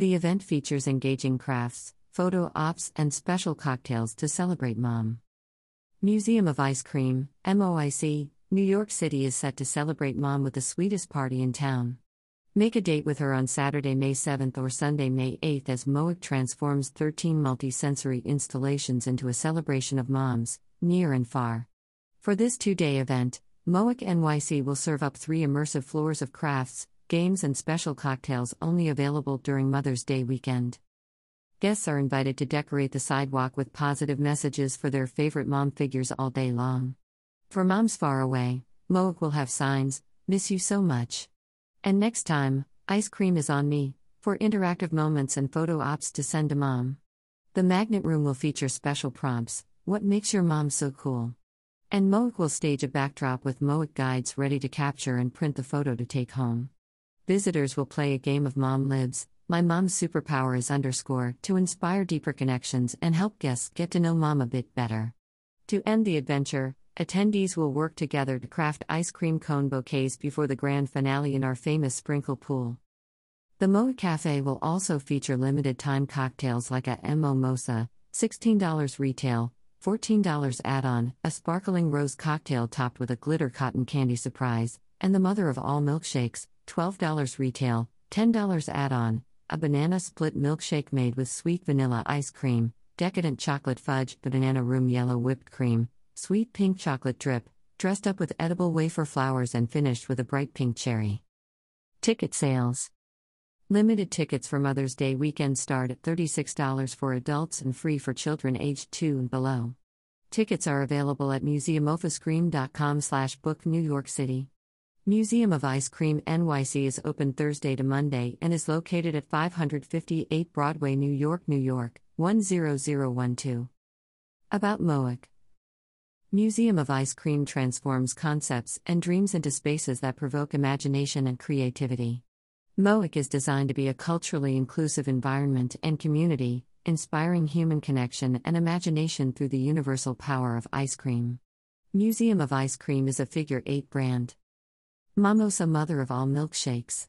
The event features engaging crafts, photo ops, and special cocktails to celebrate mom. Museum of Ice Cream, MOIC, New York City is set to celebrate mom with the sweetest party in town. Make a date with her on Saturday, May 7th or Sunday, May 8th as MOIC transforms 13 multi-sensory installations into a celebration of moms, near and far. For this two day event, MOIC NYC will serve up three immersive floors of crafts, games, and special cocktails only available during Mother's Day weekend. Guests are invited to decorate the sidewalk with positive messages for their favorite mom figures all day long. For moms far away, MOIC will have signs, Miss you so much. And next time, ice cream is on me, for interactive moments and photo ops to send to mom. The magnet room will feature special prompts What makes your mom so cool? And MOIC will stage a backdrop with MOIC guides ready to capture and print the photo to take home. Visitors will play a game of Mom Libs, my mom's superpower is underscore to inspire deeper connections and help guests get to know mom a bit better. To end the adventure, attendees will work together to craft ice cream cone bouquets before the grand finale in our famous sprinkle pool. The MOIC Cafe will also feature limited time cocktails like a Mimosa, $16 retail, $14 add on, a sparkling rose cocktail topped with a glitter cotton candy surprise, and the mother of all milkshakes, $12 retail, $10 add on, a banana split milkshake made with sweet vanilla ice cream, decadent chocolate fudge, banana room yellow whipped cream, sweet pink chocolate drip, dressed up with edible wafer flowers and finished with a bright pink cherry. Ticket sales Limited tickets for Mother's Day weekend start at $36 for adults and free for children aged 2 and below. Tickets are available at museumoficecream.com slash book New York City. Museum of Ice Cream NYC is open Thursday to Monday and is located at 558 Broadway, New York, New York, 10012. About MOIC Museum of Ice Cream transforms concepts and dreams into spaces that provoke imagination and creativity. MOIC is designed to be a culturally inclusive environment and community, inspiring human connection and imagination through the universal power of ice cream. Museum of Ice Cream is a figure 8 brand. Mimosa, mother of all milkshakes.